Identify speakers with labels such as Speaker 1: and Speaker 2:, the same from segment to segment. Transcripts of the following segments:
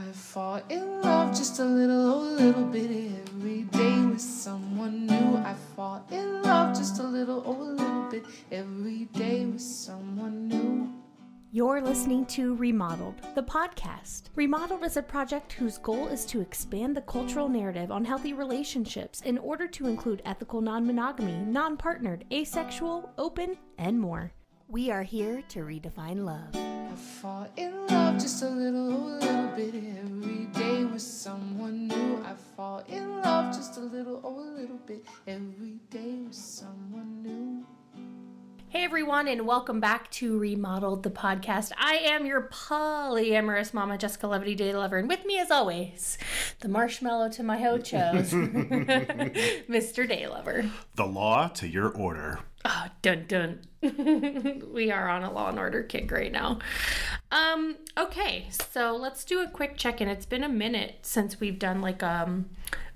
Speaker 1: I fall in love just a little, oh, little bit every day with someone new. I fall in love just a little, oh, a little bit every day with someone new.
Speaker 2: You're listening to Remodeled, the podcast. Remodeled is a project whose goal is to expand the cultural narrative on healthy relationships in order to include ethical non monogamy, non partnered, asexual, open, and more. We are here to redefine love.
Speaker 1: I fall in love just a little, oh, little bit every day with someone new. I fall in love just a little, oh, a little bit every day with someone new.
Speaker 2: Hey everyone, and welcome back to Remodeled the podcast. I am your polyamorous mama, Jessica Levity Day Lover, and with me, as always, the marshmallow to my hochos, Mr. Day Lover.
Speaker 3: The law to your order.
Speaker 2: Oh, dun dun. we are on a Law and Order kick right now. Um, okay, so let's do a quick check-in. It's been a minute since we've done like um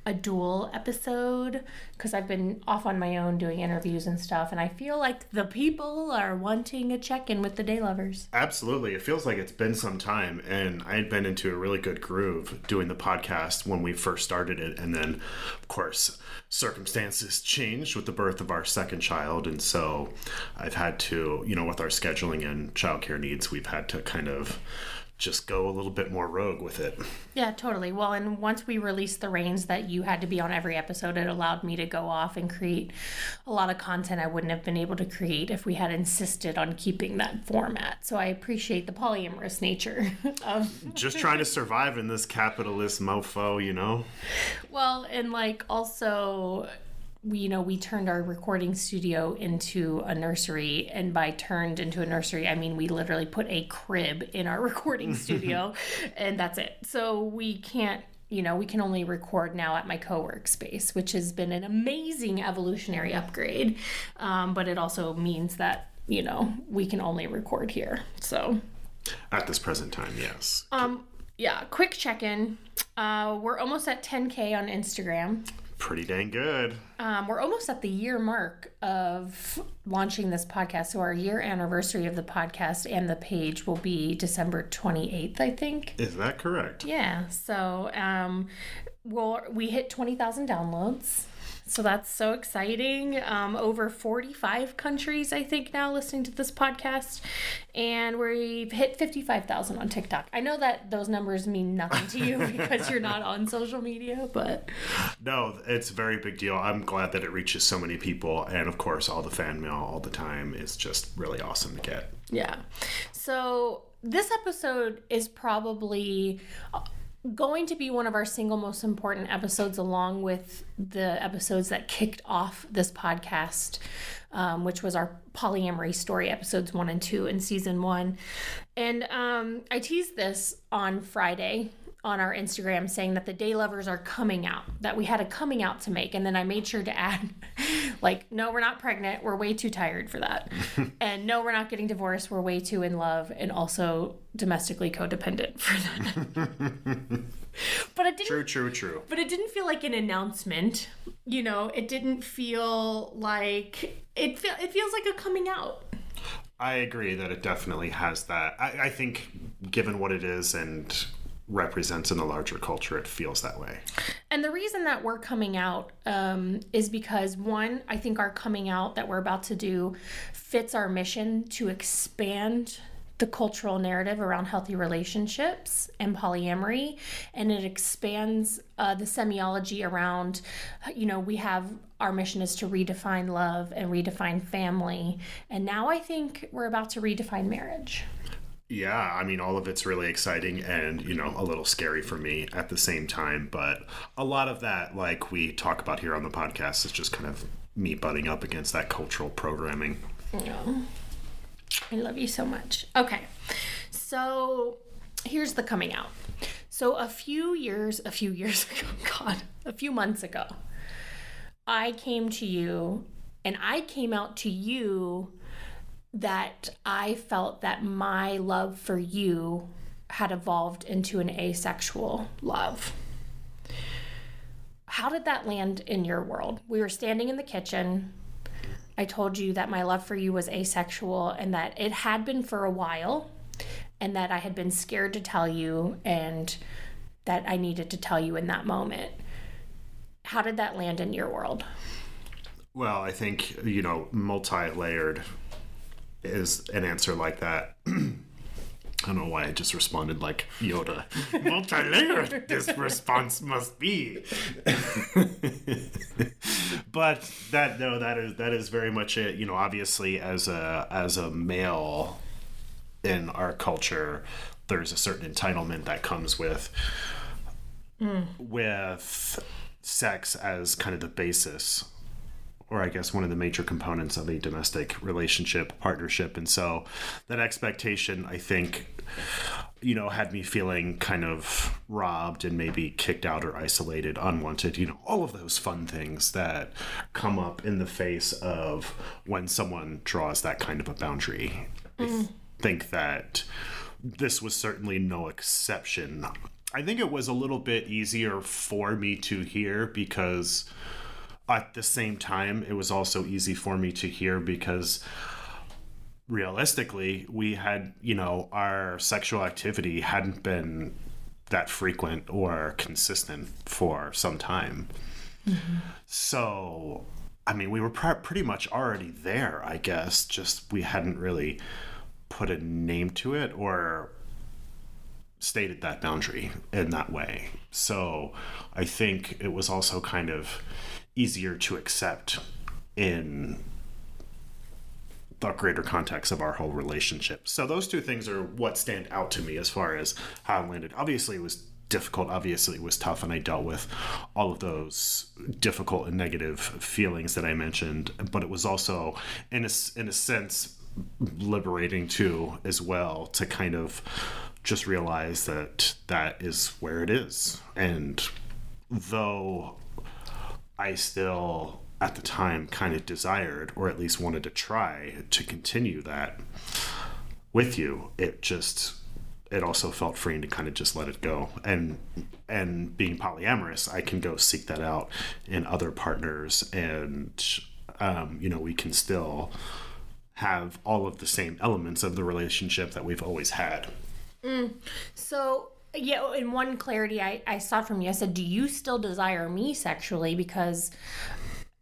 Speaker 2: a dual episode because I've been off on my own doing interviews and stuff, and I feel like the people are wanting a check in with the day lovers.
Speaker 3: Absolutely. It feels like it's been some time, and I had been into a really good groove doing the podcast when we first started it. And then, of course, circumstances changed with the birth of our second child. And so I've had to, you know, with our scheduling and childcare needs, we've had to kind of just go a little bit more rogue with it.
Speaker 2: Yeah, totally. Well, and once we released the reins that you had to be on every episode, it allowed me to go off and create a lot of content I wouldn't have been able to create if we had insisted on keeping that format. So I appreciate the polyamorous nature of
Speaker 3: just trying to survive in this capitalist mofo, you know?
Speaker 2: Well, and like also we you know we turned our recording studio into a nursery and by turned into a nursery i mean we literally put a crib in our recording studio and that's it. So we can't you know we can only record now at my co-work space which has been an amazing evolutionary upgrade. Um, but it also means that you know we can only record here so.
Speaker 3: At this present time, yes.
Speaker 2: um yeah quick check-in. Uh, we're almost at 10k on instagram
Speaker 3: Pretty dang good.
Speaker 2: Um, we're almost at the year mark of launching this podcast. So, our year anniversary of the podcast and the page will be December 28th, I think.
Speaker 3: Is that correct?
Speaker 2: Yeah. So, um, we'll, we hit 20,000 downloads. So that's so exciting. Um, over 45 countries, I think, now listening to this podcast. And we've hit 55,000 on TikTok. I know that those numbers mean nothing to you because you're not on social media, but
Speaker 3: No, it's a very big deal. I'm glad that it reaches so many people. And of course, all the fan mail all the time is just really awesome to get.
Speaker 2: Yeah. So this episode is probably going to be one of our single most important episodes, along with the episodes that kicked off this podcast, um, which was our polyamory story episodes one and two in season one. And um, I teased this on Friday on our Instagram saying that the day lovers are coming out, that we had a coming out to make. And then I made sure to add, like, no, we're not pregnant. We're way too tired for that. and no, we're not getting divorced. We're way too in love and also domestically codependent for that. but it didn't
Speaker 3: True, true, true.
Speaker 2: but it didn't feel like an announcement. You know, it didn't feel like it feel it feels like a coming out.
Speaker 3: I agree that it definitely has that. I, I think, given what it is and represents in the larger culture, it feels that way.
Speaker 2: And the reason that we're coming out um, is because one, I think our coming out that we're about to do fits our mission to expand the cultural narrative around healthy relationships and polyamory, and it expands uh, the semiology around, you know, we have our mission is to redefine love and redefine family, and now I think we're about to redefine marriage.
Speaker 3: Yeah, I mean, all of it's really exciting and, you know, a little scary for me at the same time. But a lot of that, like we talk about here on the podcast, is just kind of me butting up against that cultural programming.
Speaker 2: No. I love you so much. Okay. So here's the coming out. So a few years, a few years ago, God, a few months ago, I came to you and I came out to you that I felt that my love for you had evolved into an asexual love. How did that land in your world? We were standing in the kitchen. I told you that my love for you was asexual and that it had been for a while and that I had been scared to tell you and that I needed to tell you in that moment. How did that land in your world?
Speaker 3: Well, I think, you know, multi layered is an answer like that. I don't know why I just responded like Yoda. Multi layered, this response must be. but that no, that is that is very much it. You know, obviously as a as a male in our culture, there's a certain entitlement that comes with hmm. with sex as kind of the basis or I guess one of the major components of a domestic relationship partnership. And so that expectation, I think, you know, had me feeling kind of robbed and maybe kicked out or isolated, unwanted, you know, all of those fun things that come up in the face of when someone draws that kind of a boundary. I th- think that this was certainly no exception. I think it was a little bit easier for me to hear because at the same time, it was also easy for me to hear because realistically, we had, you know, our sexual activity hadn't been that frequent or consistent for some time. So, I mean, we were pr- pretty much already there, I guess, just we hadn't really put a name to it or stated that boundary in that way. So, I think it was also kind of easier to accept in the greater context of our whole relationship. So those two things are what stand out to me as far as how I landed. Obviously, it was difficult. Obviously, it was tough, and I dealt with all of those difficult and negative feelings that I mentioned. But it was also, in a in a sense, liberating too, as well, to kind of just realize that that is where it is, and though I still at the time kind of desired or at least wanted to try to continue that with you. It just it also felt freeing to kind of just let it go. And and being polyamorous i can go seek that out in other partners and um, you know we can still have all of the same elements of the relationship that we've always had.
Speaker 2: So, yeah, in one clarity I, I saw from you, I said, Do you still desire me sexually? Because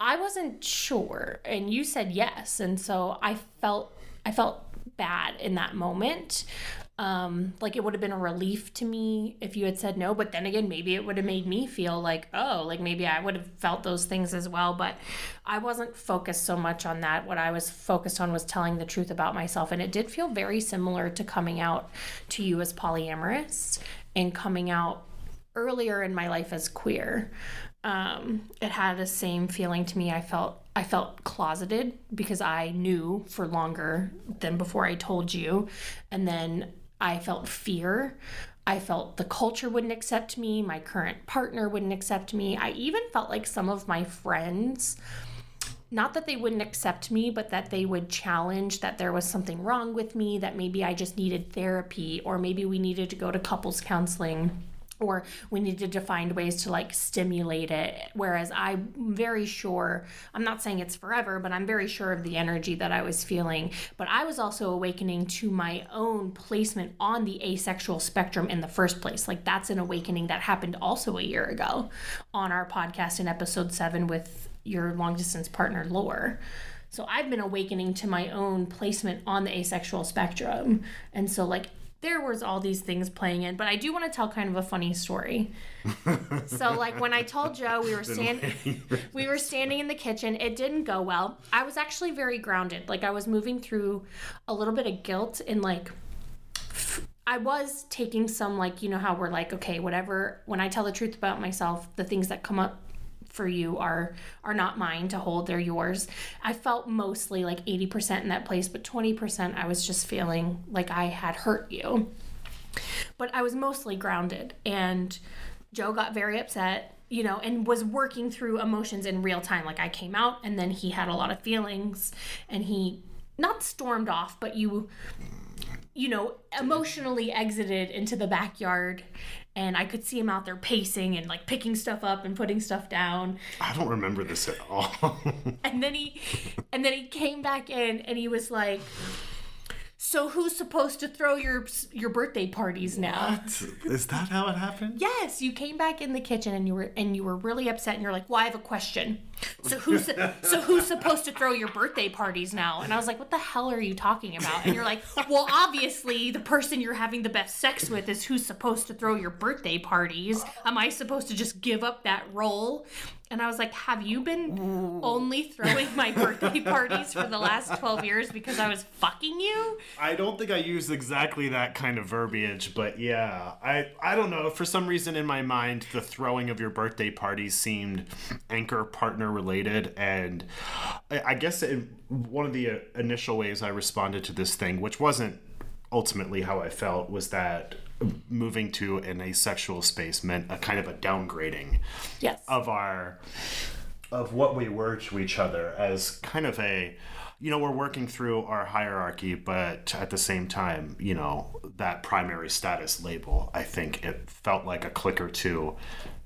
Speaker 2: I wasn't sure. And you said yes. And so I felt I felt bad in that moment. Um, like it would have been a relief to me if you had said no, but then again, maybe it would have made me feel like, oh, like maybe I would have felt those things as well. But I wasn't focused so much on that. What I was focused on was telling the truth about myself. And it did feel very similar to coming out to you as polyamorous and coming out earlier in my life as queer. Um, it had the same feeling to me. I felt I felt closeted because I knew for longer than before I told you, and then I felt fear. I felt the culture wouldn't accept me. My current partner wouldn't accept me. I even felt like some of my friends not that they wouldn't accept me, but that they would challenge that there was something wrong with me, that maybe I just needed therapy, or maybe we needed to go to couples counseling, or we needed to find ways to like stimulate it. Whereas I'm very sure, I'm not saying it's forever, but I'm very sure of the energy that I was feeling. But I was also awakening to my own placement on the asexual spectrum in the first place. Like that's an awakening that happened also a year ago on our podcast in episode seven with your long distance partner Lore. So I've been awakening to my own placement on the asexual spectrum. And so like there was all these things playing in, but I do want to tell kind of a funny story. so like when I told Joe we were standing we were standing in the kitchen, it didn't go well. I was actually very grounded. Like I was moving through a little bit of guilt and like I was taking some like you know how we're like okay whatever when I tell the truth about myself the things that come up for you are are not mine to hold they're yours. I felt mostly like 80% in that place but 20% i was just feeling like i had hurt you. But i was mostly grounded and joe got very upset you know and was working through emotions in real time. Like i came out and then he had a lot of feelings and he not stormed off but you you know, emotionally exited into the backyard and I could see him out there pacing and like picking stuff up and putting stuff down.
Speaker 3: I don't remember this at all.
Speaker 2: And then he and then he came back in and he was like So who's supposed to throw your your birthday parties now?
Speaker 3: Is that how it happened?
Speaker 2: Yes, you came back in the kitchen and you were and you were really upset and you're like, "Well, I have a question. So who's so who's supposed to throw your birthday parties now?" And I was like, "What the hell are you talking about?" And you're like, "Well, obviously, the person you're having the best sex with is who's supposed to throw your birthday parties. Am I supposed to just give up that role?" And I was like, Have you been only throwing my birthday parties for the last 12 years because I was fucking you?
Speaker 3: I don't think I used exactly that kind of verbiage, but yeah, I I don't know. For some reason in my mind, the throwing of your birthday parties seemed anchor partner related, and I, I guess in one of the uh, initial ways I responded to this thing, which wasn't ultimately how I felt, was that moving to an asexual space meant a kind of a downgrading
Speaker 2: Yes.
Speaker 3: of our of what we were to each other as kind of a you know we're working through our hierarchy but at the same time you know that primary status label i think it felt like a click or two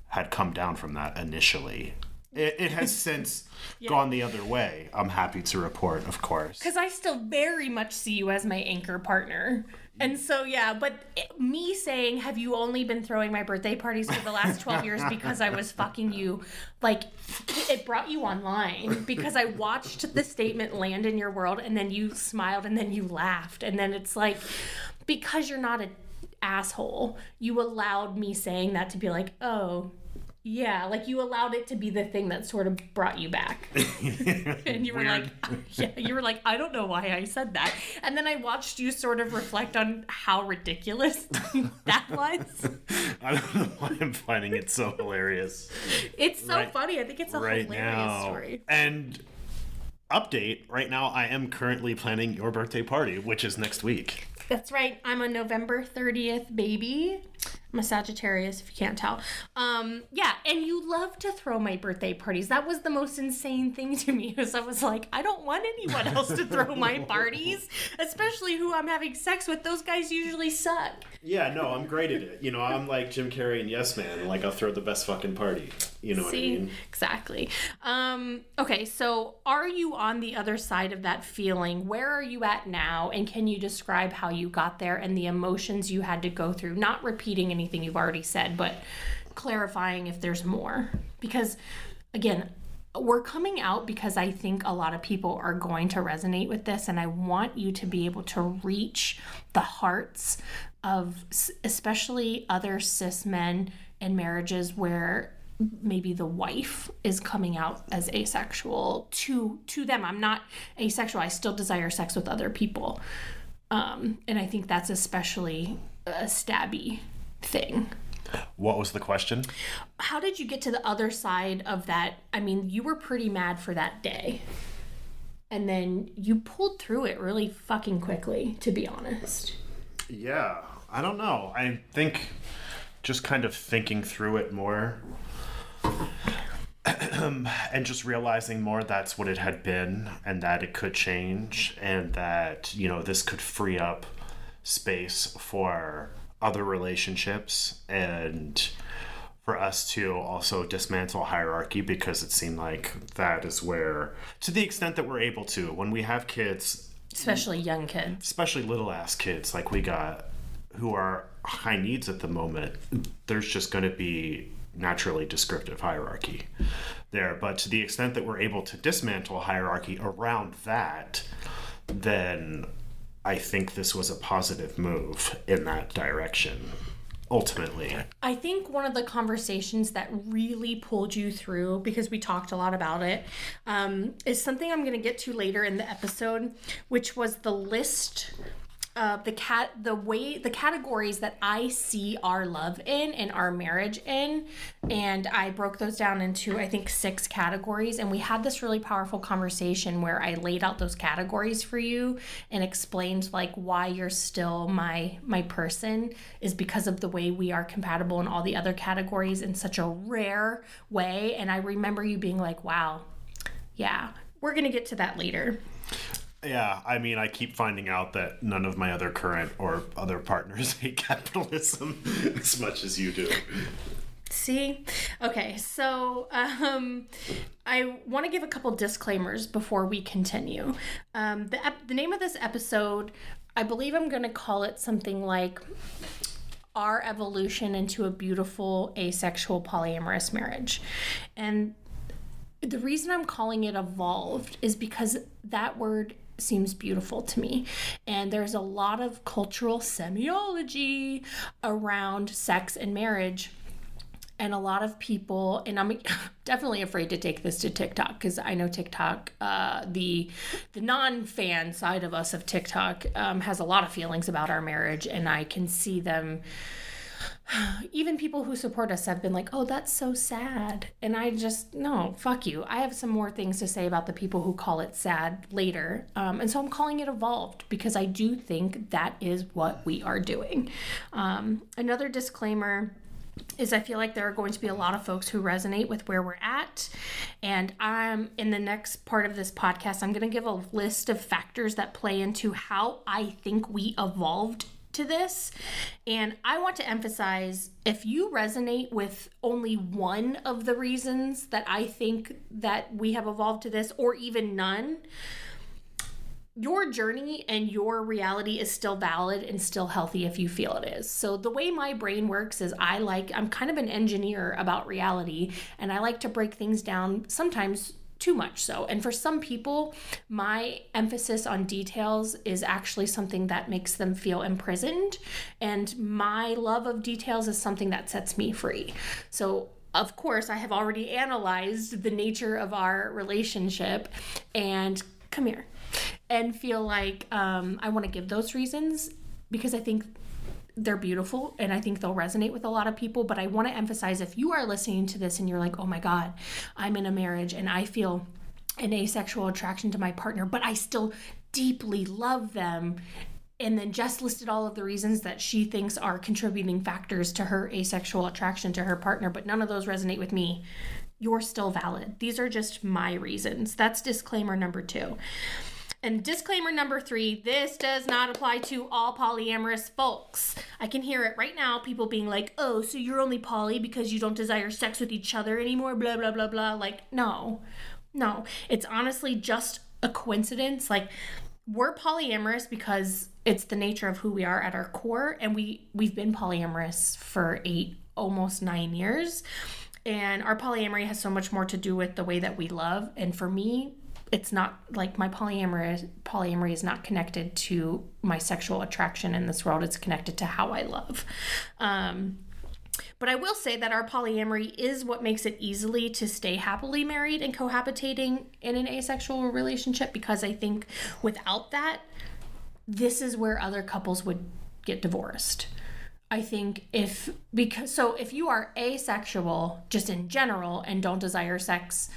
Speaker 3: had come down from that initially it, it has since gone the other way i'm happy to report of course
Speaker 2: Because I still very much see you as my anchor partner. And so, yeah, but me saying, Have you only been throwing my birthday parties for the last 12 years because I was fucking you? Like, it brought you online because I watched the statement land in your world and then you smiled and then you laughed. And then it's like, because you're not an asshole, you allowed me saying that to be like, Oh, yeah, like you allowed it to be the thing that sort of brought you back. and you were
Speaker 3: Weird.
Speaker 2: like, yeah, you were like, I don't know why I said that. And then I watched you sort of reflect on how ridiculous that was.
Speaker 3: i don't know why i'm finding it so hilarious
Speaker 2: It's so
Speaker 3: Right-
Speaker 2: funny. I think it's a
Speaker 3: right
Speaker 2: hilarious
Speaker 3: now.
Speaker 2: story.
Speaker 3: And update right now, I am currently planning your birthday party, which is next week.
Speaker 2: That's right. I'm a November 30th baby. I'm a Sagittarius, if you can't tell. Um, yeah, and you love to throw my birthday parties. That was the most insane thing to me. Was I was like, I don't want anyone else to throw my parties, especially who I'm having sex with. Those guys usually suck.
Speaker 3: Yeah, no, I'm great at it. You know, I'm like Jim Carrey and Yes Man. Like, I'll throw the best fucking party. You know what I
Speaker 2: See,
Speaker 3: mean?
Speaker 2: exactly. Um, okay, so are you on the other side of that feeling? Where are you at now? And can you describe how you got there and the emotions you had to go through? Not repeating anything you've already said, but clarifying if there's more. Because, again, we're coming out because I think a lot of people are going to resonate with this, and I want you to be able to reach the hearts of especially other cis men in marriages where maybe the wife is coming out as asexual to to them. I'm not asexual. I still desire sex with other people. Um and i think that's especially a stabby thing
Speaker 3: What was the question?
Speaker 2: how did you get to the other side of that i mean you were pretty mad for that day and then you pulled through it really fucking quickly to be honest
Speaker 3: Yeah, I don't know. I think just kind of thinking through it more and just realizing more that's what it had been and that it could change and that, you know, this could free up space for other relationships and for us to also dismantle hierarchy because it seemed like that is where to the extent that we're able to when we have kids
Speaker 2: especially young kids
Speaker 3: especially little ass kids like we got who are high needs at the moment, there's just going to be naturally descriptive hierarchy there. But to the extent that we're able to dismantle hierarchy around that, then I think this was a positive move in that direction. Ultimately,
Speaker 2: I think one of the conversations that really pulled you through, because we talked a lot about it, um, is something I'm going to get to later in the episode, which was the list. Uh, the cat the way the categories that I see our love in and our marriage in and I broke those down into I think six categories and we had this really powerful conversation where I laid out those categories for you and explained like why you're still my my person is because of the way we are compatible in all the other categories in such a rare way and I remember you being like wow yeah we're to get to that later
Speaker 3: yeah, I mean, I keep finding out that none of my other current or other partners hate capitalism as much as you do.
Speaker 2: See? Okay, so um, I want to give a couple disclaimers before we continue. Um, the, ep- the name of this episode, I believe I'm going to call it something like our evolution into a beautiful asexual polyamorous marriage. And the reason I'm calling it evolved is because that word seems beautiful to me. And there's a lot of cultural semiology around sex and marriage. And a lot of people, and I'm definitely afraid to take this to TikTok because I know TikTok, uh, the the non-fan side of us of TikTok, um, has a lot of feelings about our marriage, and I can see them even people who support us have been like, oh, that's so sad. And I just, no, fuck you. I have some more things to say about the people who call it sad later. Um, and so I'm calling it evolved because I do think that is what we are doing. Um, another disclaimer is I feel like there are going to be a lot of folks who resonate with where we're at. And I'm in the next part of this podcast, I'm going to give a list of factors that play into how I think we evolved to this. And I want to emphasize if you resonate with only one of the reasons that I think that we have evolved to this, or even none, your journey and your reality is still valid and still healthy if you feel it is. So the way my brain works is I like I'm kind of an engineer about reality and I like to break things down sometimes too much so. And for some people, my emphasis on details is actually something that makes them feel imprisoned. And my love of details is something that sets me free. So, of course, I have already analyzed the nature of our relationship and come here and feel like um, I want to give those reasons because I think they're beautiful and I think they'll resonate with a lot of people. But I want to emphasize if you are listening to this and you're like, oh my God, I'm in a marriage and I feel an asexual attraction to my partner, but I still deeply love them. And then Jess listed all of the reasons that she thinks are contributing factors to her asexual attraction to her partner, but none of those resonate with me. You're still valid. These are just my reasons. That's disclaimer number two. And disclaimer number three this does not apply to all polyamorous folks. I can hear it right now people being like, oh, so you're only poly because you don't desire sex with each other anymore, blah, blah, blah, blah. Like, no, no. It's honestly just a coincidence. Like, we're polyamorous because it's the nature of who we are at our core and we we've been polyamorous for 8 almost 9 years and our polyamory has so much more to do with the way that we love and for me it's not like my polyamory polyamory is not connected to my sexual attraction in this world it's connected to how i love um, but I will say that our polyamory is what makes it easily to stay happily married and cohabitating in an asexual relationship because I think without that, this is where other couples would get divorced. I think if because so if you are asexual just in general and don't desire sex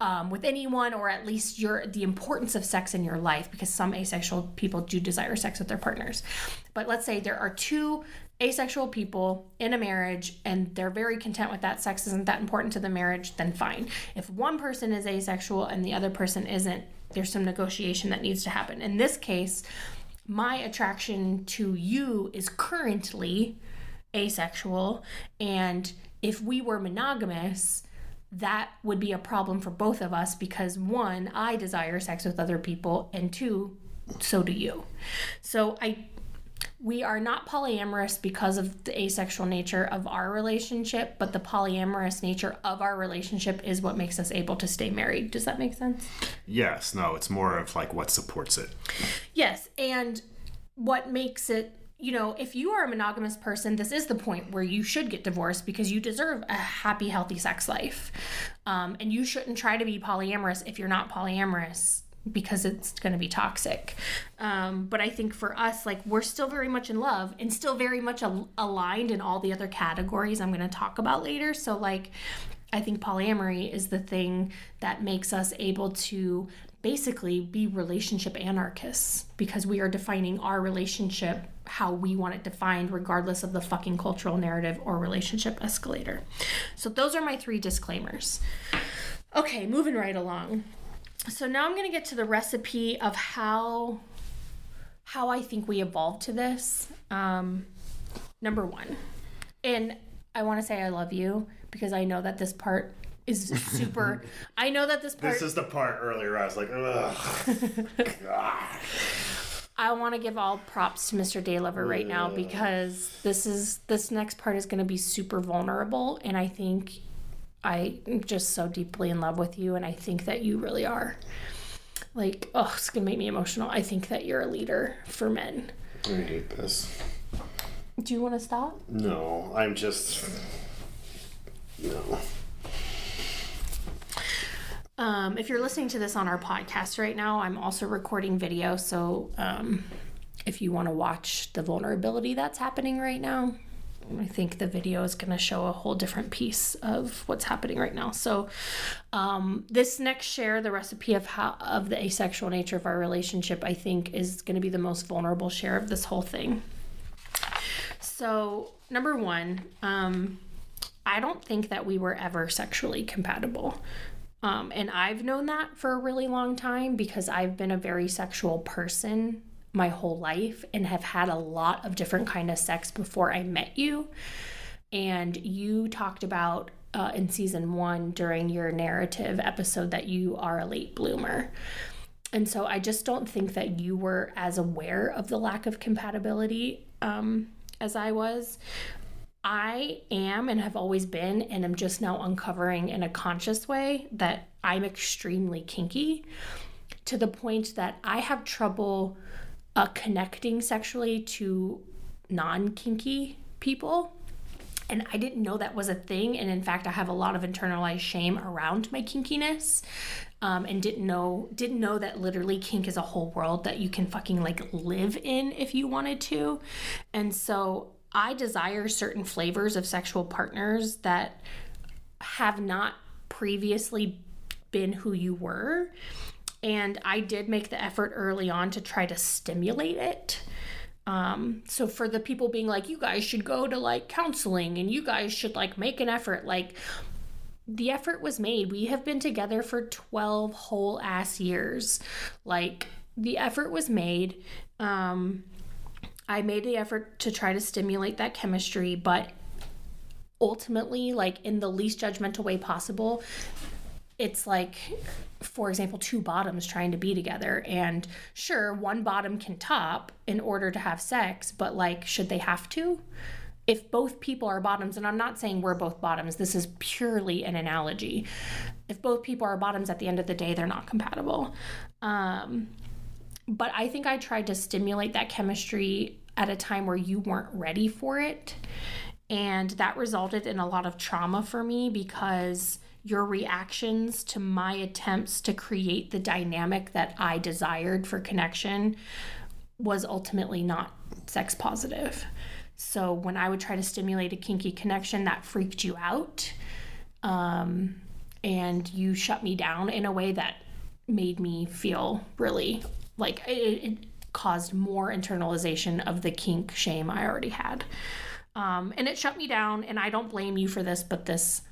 Speaker 2: um, with anyone or at least your the importance of sex in your life because some asexual people do desire sex with their partners. But let's say there are two asexual people in a marriage and they're very content with that. Sex isn't that important to the marriage then fine. If one person is asexual and the other person isn't there's some negotiation that needs to happen. In this case my attraction to you is currently asexual and if we were monogamous that would be a problem for both of us because one, I desire sex with other people, and two, so do you. So I we are not polyamorous because of the asexual nature of our relationship, but the polyamorous nature of our relationship is what makes us able to stay married. Does that make sense?
Speaker 3: Yes, no, it's more of like what supports it.
Speaker 2: Yes, and what makes it you know, if you are a monogamous person, this is the point where you should get divorced because you deserve a happy, healthy sex life. Um, and you shouldn't try to be polyamorous if you're not polyamorous because it's going to be toxic. Um, but I think for us, like, we're still very much in love and still very much al- aligned in all the other categories I'm going to talk about later. So, like, I think polyamory is the thing that makes us able to basically be relationship anarchists because we are defining our relationship how we want it defined, regardless of the fucking cultural narrative or relationship escalator. So, those are my three disclaimers. Okay, moving right along. So, now I'm going to get to the recipe of how how I think we evolved to this. Um, number one, and I want to say I love you because I know that this part is super. I know that this part.
Speaker 3: This is the part earlier I was like, ugh.
Speaker 2: I want to give all props to Mr. Daylover right now because this is this next part is going to be super vulnerable, and I think I'm just so deeply in love with you, and I think that you really are. Like, oh, it's gonna make me emotional. I think that you're a leader for men.
Speaker 3: I hate this.
Speaker 2: Do you want to stop?
Speaker 3: No, I'm just. No.
Speaker 2: Um, if you're listening to this on our podcast right now, I'm also recording video. So um, if you want to watch the vulnerability that's happening right now, I think the video is going to show a whole different piece of what's happening right now. So, um, this next share, the recipe of how of the asexual nature of our relationship, I think is going to be the most vulnerable share of this whole thing. So, number one, um, I don't think that we were ever sexually compatible. Um, and I've known that for a really long time because I've been a very sexual person my whole life and have had a lot of different kind of sex before I met you. And you talked about uh, in season one during your narrative episode that you are a late bloomer. And so I just don't think that you were as aware of the lack of compatibility um, as I was. I am and have always been, and I'm just now uncovering in a conscious way that I'm extremely kinky to the point that I have trouble uh, connecting sexually to non kinky people. And I didn't know that was a thing. And in fact, I have a lot of internalized shame around my kinkiness. Um, and didn't know didn't know that literally kink is a whole world that you can fucking like live in if you wanted to. And so I desire certain flavors of sexual partners that have not previously been who you were. And I did make the effort early on to try to stimulate it. Um, so for the people being like, you guys should go to like counseling and you guys should like make an effort, like the effort was made. We have been together for 12 whole ass years. Like the effort was made. Um, I made the effort to try to stimulate that chemistry, but ultimately, like in the least judgmental way possible, it's like, for example, two bottoms trying to be together. And sure, one bottom can top in order to have sex, but like, should they have to? If both people are bottoms, and I'm not saying we're both bottoms, this is purely an analogy. If both people are bottoms at the end of the day, they're not compatible. Um, but I think I tried to stimulate that chemistry at a time where you weren't ready for it. And that resulted in a lot of trauma for me because your reactions to my attempts to create the dynamic that I desired for connection was ultimately not sex positive. So when I would try to stimulate a kinky connection, that freaked you out. Um, and you shut me down in a way that made me feel really like it, it caused more internalization of the kink shame I already had. Um, and it shut me down, and I don't blame you for this, but this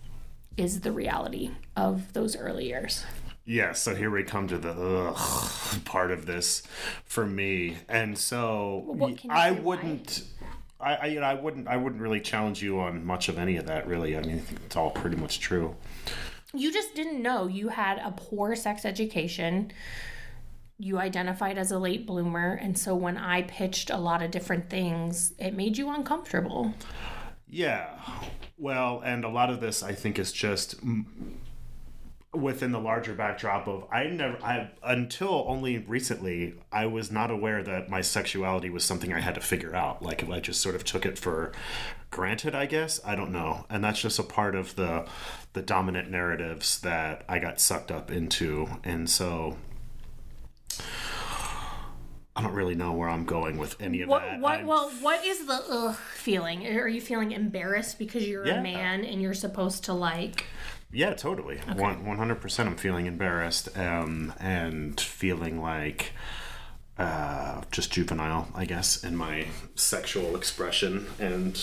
Speaker 2: is the reality of those early years.
Speaker 3: Yeah, so here we come to the ugh, part of this for me, and so
Speaker 2: what can you
Speaker 3: I wouldn't. I, I, you know, I wouldn't. I wouldn't really challenge you on much of any of that. Really, I mean, I think it's all pretty much true.
Speaker 2: You just didn't know you had a poor sex education. You identified as a late bloomer, and so when I pitched a lot of different things, it made you uncomfortable.
Speaker 3: Yeah, well, and a lot of this, I think, is just within the larger backdrop of I never, I until only recently, I was not aware that my sexuality was something I had to figure out. Like I just sort of took it for granted, I guess. I don't know, and that's just a part of the the dominant narratives that I got sucked up into, and so. I don't really know where I'm going with any of
Speaker 2: What,
Speaker 3: that.
Speaker 2: what,
Speaker 3: I'm-
Speaker 2: well, what is the ugh feeling? Are you feeling embarrassed because you're
Speaker 3: Yeah.
Speaker 2: a man and you're supposed to like?
Speaker 3: Yeah, totally. One one hundred percent. I'm feeling embarrassed um, and feeling like uh, just juvenile, I guess, in my sexual expression. And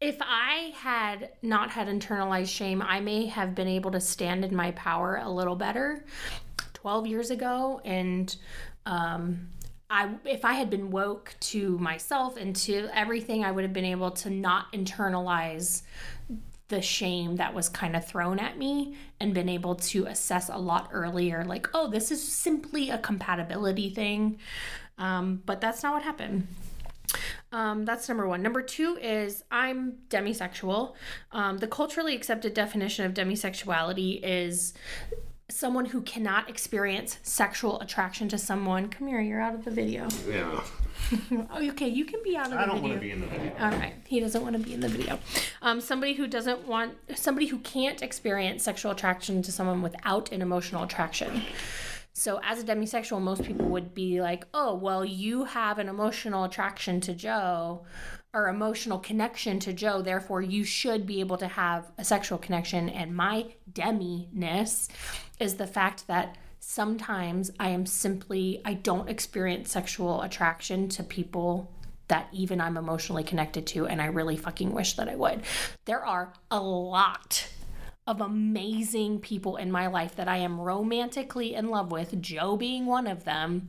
Speaker 2: If I had not had internalized shame, I may have been able to stand in my power a little better 12 years ago. And um, I, if I had been woke to myself and to everything, I would have been able to not internalize the shame that was kind of thrown at me and been able to assess a lot earlier like oh this is simply a compatibility thing um, but that's not what happened um, that's number one. Number two is I'm demisexual. Um, the culturally accepted definition of demisexuality is someone who cannot experience sexual attraction to someone. Come here, you're out of the video.
Speaker 3: Yeah.
Speaker 2: Oh, okay, you can be out of the
Speaker 3: I don't
Speaker 2: video.
Speaker 3: want to be in the video.
Speaker 2: All right, he doesn't want to be in the video. Um, somebody who doesn't want, somebody who can't experience sexual attraction to someone without an emotional attraction. So, as a demisexual, most people would be like, oh, well, you have an emotional attraction to Joe or emotional connection to Joe, therefore, you should be able to have a sexual connection. And my deminess is the fact that sometimes I am simply, I don't experience sexual attraction to people that even I'm emotionally connected to, and I really fucking wish that I would. There are a lot of amazing people in my life that I am romantically in love with, Joe being one of them,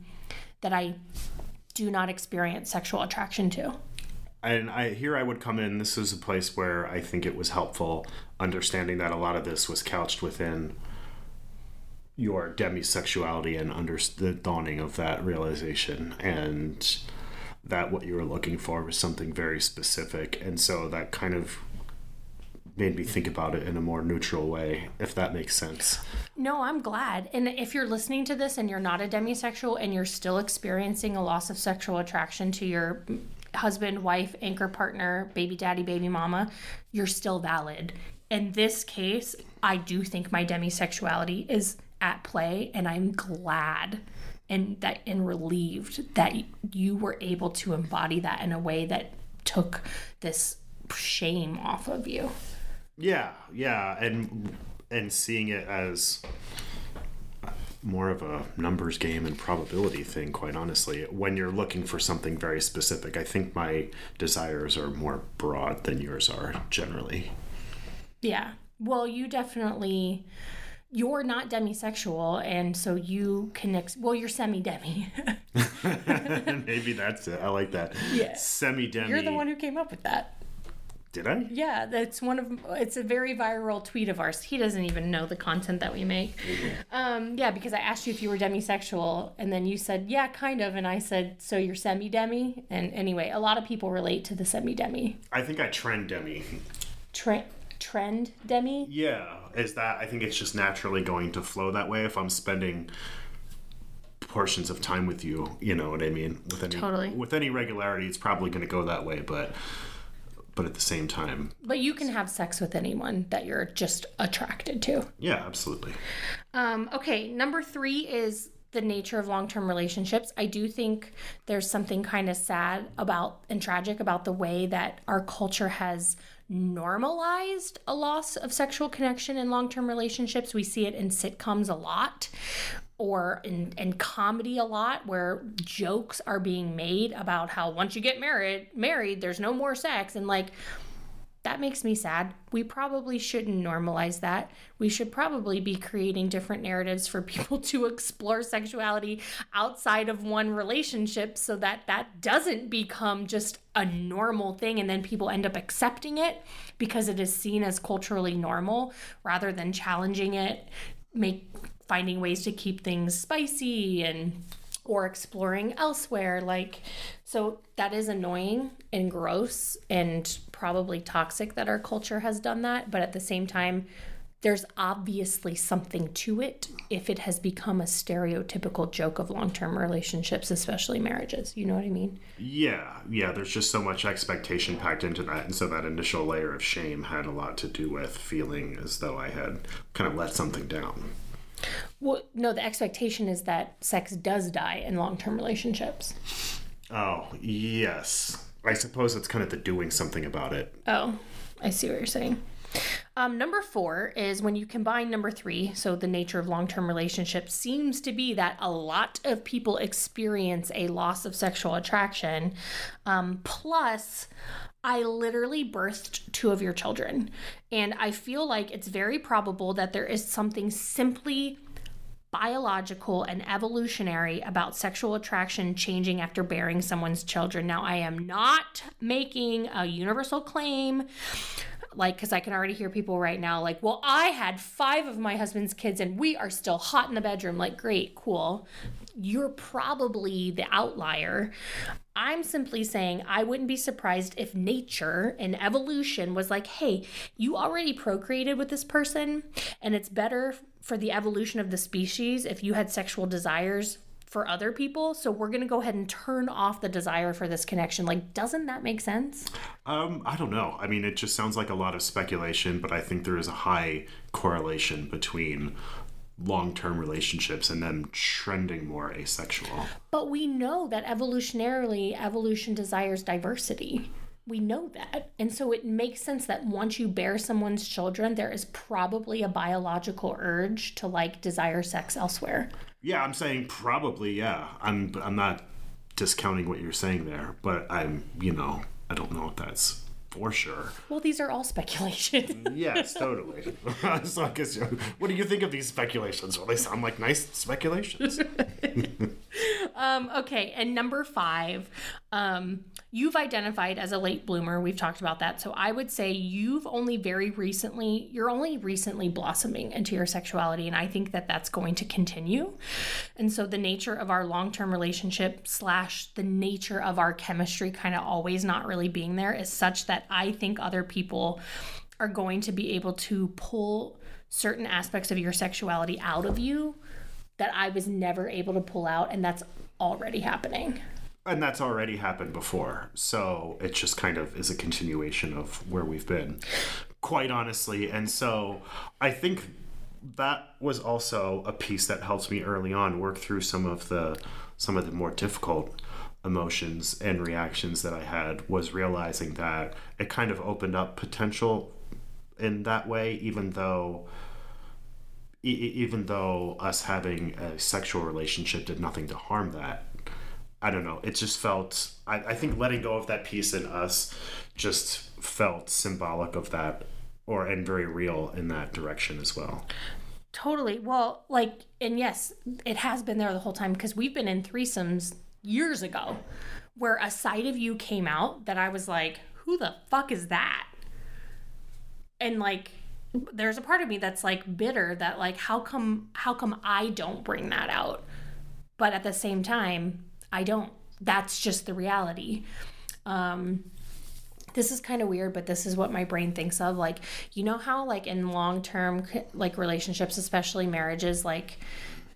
Speaker 2: that I do not experience sexual attraction to.
Speaker 3: and I here I would come in. This is a place where I think it was helpful understanding that a lot of this was couched within your demisexuality and under the dawning of that realization and that what you were looking for was something very specific and so that kind of made me think about it in a more neutral way if that makes sense
Speaker 2: No, I'm glad. And if you're listening to this and you're not a demisexual and you're still experiencing a loss of sexual attraction to your husband, wife, anchor partner, baby daddy, baby mama, you're still valid. In this case, I do think my demisexuality is at play and I'm glad and that and relieved that you were able to embody that in a way that took this shame off of you.
Speaker 3: Yeah, yeah, and and seeing it as more of a numbers game and probability thing, quite honestly. When you're looking for something very specific, I think my desires are more broad than yours are generally.
Speaker 2: Yeah. Well, you definitely you're not demisexual and so you can ex- well you're semi-demi.
Speaker 3: Maybe that's it. I like that.
Speaker 2: Yeah.
Speaker 3: Semi demi.
Speaker 2: you're the one who came up with that.
Speaker 3: Did I?
Speaker 2: Yeah, that's one of it's a very viral tweet of ours. He doesn't even know the content that we make. Um, yeah, because I asked you if you were demisexual, and then you said, "Yeah, kind of," and I said, "So you're semi-demi." And anyway, a lot of people relate to the semi-demi.
Speaker 3: I think I trend demi.
Speaker 2: Tre- trend demi.
Speaker 3: Yeah, is that I think it's just naturally going to flow that way if I'm spending portions of time with you, you know what I mean? With any
Speaker 2: Totally.
Speaker 3: with any regularity it's probably going to go that way, but but at the same time,
Speaker 2: But you can have sex with anyone that you're just attracted to.
Speaker 3: yeah, absolutely.
Speaker 2: Um, okay, number three is the nature of long term relationships. I do think there's something kind of sad about and tragic about the way that our culture has normalized a loss of sexual connection in long term relationships. We see it in sitcoms a lot or in, in comedy a lot where jokes are being made about how once you get married married there's no more sex and like that makes me sad. We probably shouldn't normalize that. We should probably be creating different narratives for people to explore sexuality outside of one relationship so that that doesn't become just a normal thing and then people end up accepting it because it is seen as culturally normal rather than challenging it, make finding ways to keep things spicy and or exploring elsewhere like so that is annoying and gross and probably toxic that our culture has done that but at the same time there's obviously something to it if it has become a stereotypical joke of long-term relationships especially marriages you know what i mean
Speaker 3: Yeah, yeah, there's just so much expectation packed into that. And so that initial layer of shame had a lot to do with feeling as though I had kind of let something down.
Speaker 2: Well no the expectation is that sex does die in long-term relationships
Speaker 3: Oh, yes. I suppose it's kind of the doing something about it.
Speaker 2: Oh, I see what you're saying. Um, number four is when you combine number three, so the nature of long term relationships seems to be that a lot of people experience a loss of sexual attraction. Um, plus, I literally birthed two of your children. And I feel like it's very probable that there is something simply biological and evolutionary about sexual attraction changing after bearing someone's children. Now, I am not making a universal claim. like because i can already hear people right now like well i had five of my husband's kids and we are still hot in the bedroom like great cool you're probably the outlier i'm simply saying i wouldn't be surprised if nature and evolution was like hey you already procreated with this person and it's better for the evolution of the species if you had sexual desires for other people. So we're going to go ahead and turn off the desire for this connection. Like, doesn't that make sense?
Speaker 3: Um, I don't know. I mean, it just sounds like a lot of speculation, but I think there is a high correlation between long-term relationships and them trending more asexual.
Speaker 2: But we know that evolutionarily, evolution desires diversity. We know that. And so it makes sense that once you bear someone's children, there is probably a biological urge to like desire sex elsewhere.
Speaker 3: Yeah, I'm saying probably. Yeah, I'm. I'm not discounting what you're saying there, but I'm. You know, I don't know if that's for sure.
Speaker 2: Well, these are all speculation.
Speaker 3: yes, totally. so I guess, what do you think of these speculations? Well, they sound like nice speculations.
Speaker 2: um, okay, and number five, um, you've identified as a late bloomer. We've talked about that. So I would say you've only very recently, you're only recently blossoming into your sexuality. And I think that that's going to continue. And so the nature of our long term relationship, slash, the nature of our chemistry kind of always not really being there is such that I think other people are going to be able to pull certain aspects of your sexuality out of you that I was never able to pull out. And that's already happening
Speaker 3: and that's already happened before. So it just kind of is a continuation of where we've been quite honestly. And so i think that was also a piece that helped me early on work through some of the some of the more difficult emotions and reactions that i had was realizing that it kind of opened up potential in that way even though even though us having a sexual relationship did nothing to harm that I don't know. It just felt. I, I think letting go of that piece in us just felt symbolic of that, or and very real in that direction as well.
Speaker 2: Totally. Well, like, and yes, it has been there the whole time because we've been in threesomes years ago, where a side of you came out that I was like, "Who the fuck is that?" And like, there's a part of me that's like bitter that like, how come, how come I don't bring that out? But at the same time, I don't. That's just the reality. Um, this is kind of weird but this is what my brain thinks of like you know how like in long term like relationships especially marriages like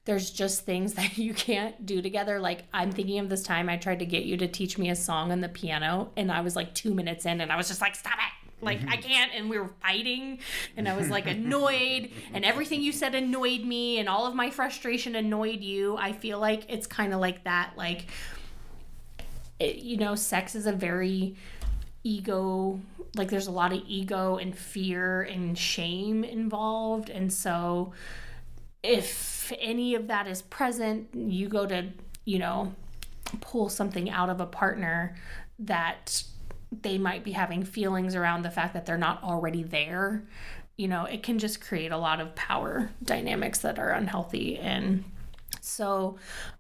Speaker 2: there's just things that you can't do together like i'm thinking of this time i tried to get you to teach me a song on the piano and i was like 2 minutes in and i was just like stop it like I mm-hmm. can't and we were fighting and I was like annoyed and everything you said annoyed me and all of my frustration annoyed you. I feel like it's kind of like that like it, you know sex is a very ego like there's a lot of ego and fear and shame involved and so if any of that is present you go to you know pull something out of a partner that they might be having feelings around the fact that they're not already there. You know, it can just create a lot of power dynamics that are unhealthy. And so